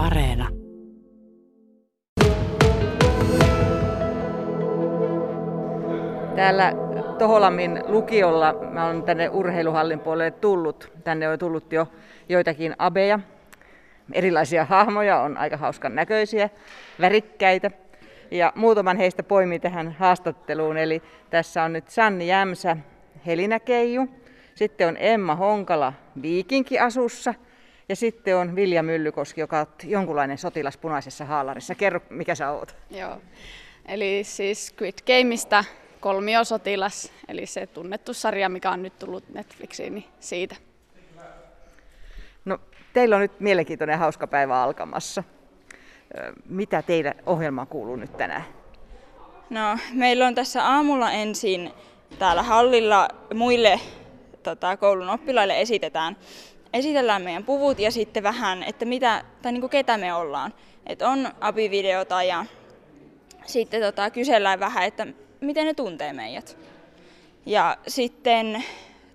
Areena. Täällä Toholammin lukiolla mä olen tänne urheiluhallin puolelle tullut. Tänne on tullut jo joitakin abeja. Erilaisia hahmoja on aika hauskan näköisiä, värikkäitä. Ja muutaman heistä poimin tähän haastatteluun. Eli tässä on nyt Sanni Jämsä, Helinä Keiju. Sitten on Emma Honkala Viikinki-asussa. Ja sitten on Vilja Myllykoski, joka on jonkunlainen sotilas punaisessa haalarissa. Kerro, mikä sä oot. Joo. Eli siis Squid Gameista kolmiosotilas, eli se tunnettu sarja, mikä on nyt tullut Netflixiin, niin siitä. No, teillä on nyt mielenkiintoinen hauska päivä alkamassa. Mitä teidän ohjelmaan kuuluu nyt tänään? No, meillä on tässä aamulla ensin täällä hallilla muille tota, koulun oppilaille esitetään, esitellään meidän puvut ja sitten vähän, että mitä, tai niin kuin ketä me ollaan. Et on abivideota ja sitten tota, kysellään vähän, että miten ne tuntee meidät. Ja sitten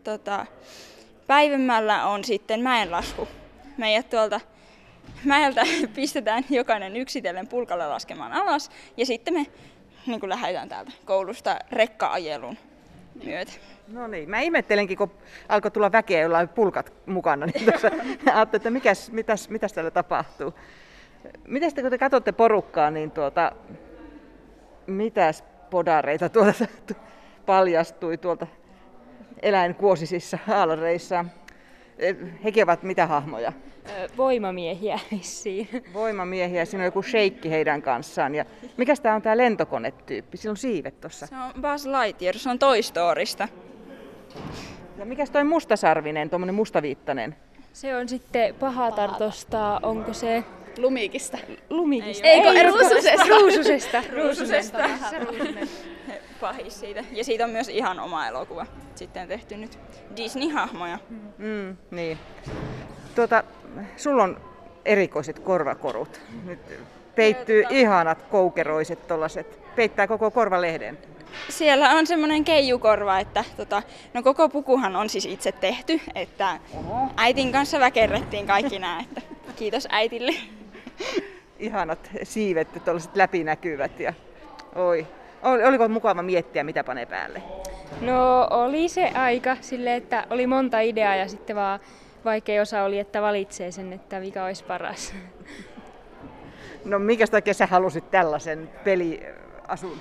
tota, päivämällä on sitten mäenlasku. Meidät tuolta mäeltä pistetään jokainen yksitellen pulkalle laskemaan alas ja sitten me niin kuin lähdetään täältä koulusta rekka-ajelun myötä. No niin, mä ihmettelenkin, kun alkoi tulla väkeä, jolla oli pulkat mukana, niin tuossa ajattelin, että mikäs, mitäs, mitäs täällä tapahtuu. Miten sitten, kun te katsotte porukkaa, niin tuota, mitäs podareita tuolta paljastui tuolta eläinkuosisissa haalareissa? Hekin ovat mitä hahmoja? Voimamiehiä vissiin. Voimamiehiä, siinä on joku sheikki heidän kanssaan. Ja mikä tämä on tämä lentokonetyyppi? Sillä on siivet tuossa. Se on Buzz Lightyear, se on Toy Storysta. Ja mikä toi mustasarvinen, tuommoinen mustaviittainen? Se on sitten pahatartosta, onko se Lumikista. lumikista? Ei, ei, ruususesta. Ruususesta. Ruususesta. Pahis siitä. Ja siitä on myös ihan oma elokuva sitten tehty nyt. Disney-hahmoja. Mm, niin. Tuota, sulla on erikoiset korvakorut. Nyt peittyy ihanat koukeroiset tollaset. Peittää koko korvalehden. Siellä on semmoinen keijukorva, että tota, no koko pukuhan on siis itse tehty, että äitin kanssa väkerrettiin kaikki nämä, että kiitos äitille. Ihanat siivet, tuollaiset läpinäkyvät. Ja, oi. Ol- Oliko mukava miettiä, mitä panee päälle? No oli se aika sille, että oli monta ideaa ja sitten vaan vaikea osa oli, että valitsee sen, että mikä olisi paras. No minkä takia sä halusit tällaisen peliasun?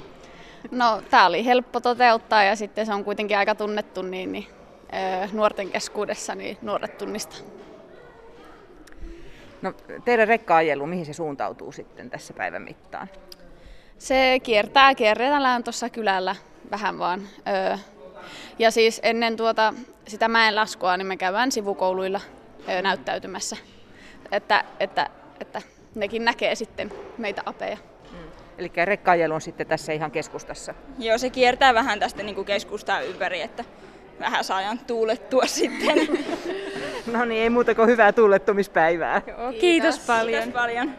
No, tämä oli helppo toteuttaa ja sitten se on kuitenkin aika tunnettu, niin, niin öö, nuorten keskuudessa niin nuoret tunnistaa. No teidän rekka-ajelu, mihin se suuntautuu sitten tässä päivän mittaan? Se kiertää, kierretään tuossa kylällä vähän vaan. Öö, ja siis ennen tuota, sitä mäen laskua, niin me käydään sivukouluilla öö, näyttäytymässä, että, että, että nekin näkee sitten meitä apeja. Eli rekka-ajelu on sitten tässä ihan keskustassa. Joo, se kiertää vähän tästä niin kuin keskustaa ympäri, että vähän saajan tuulettua sitten. No niin, ei muuta kuin hyvää tuulettumispäivää. Joo, kiitos paljon. Kiitos paljon.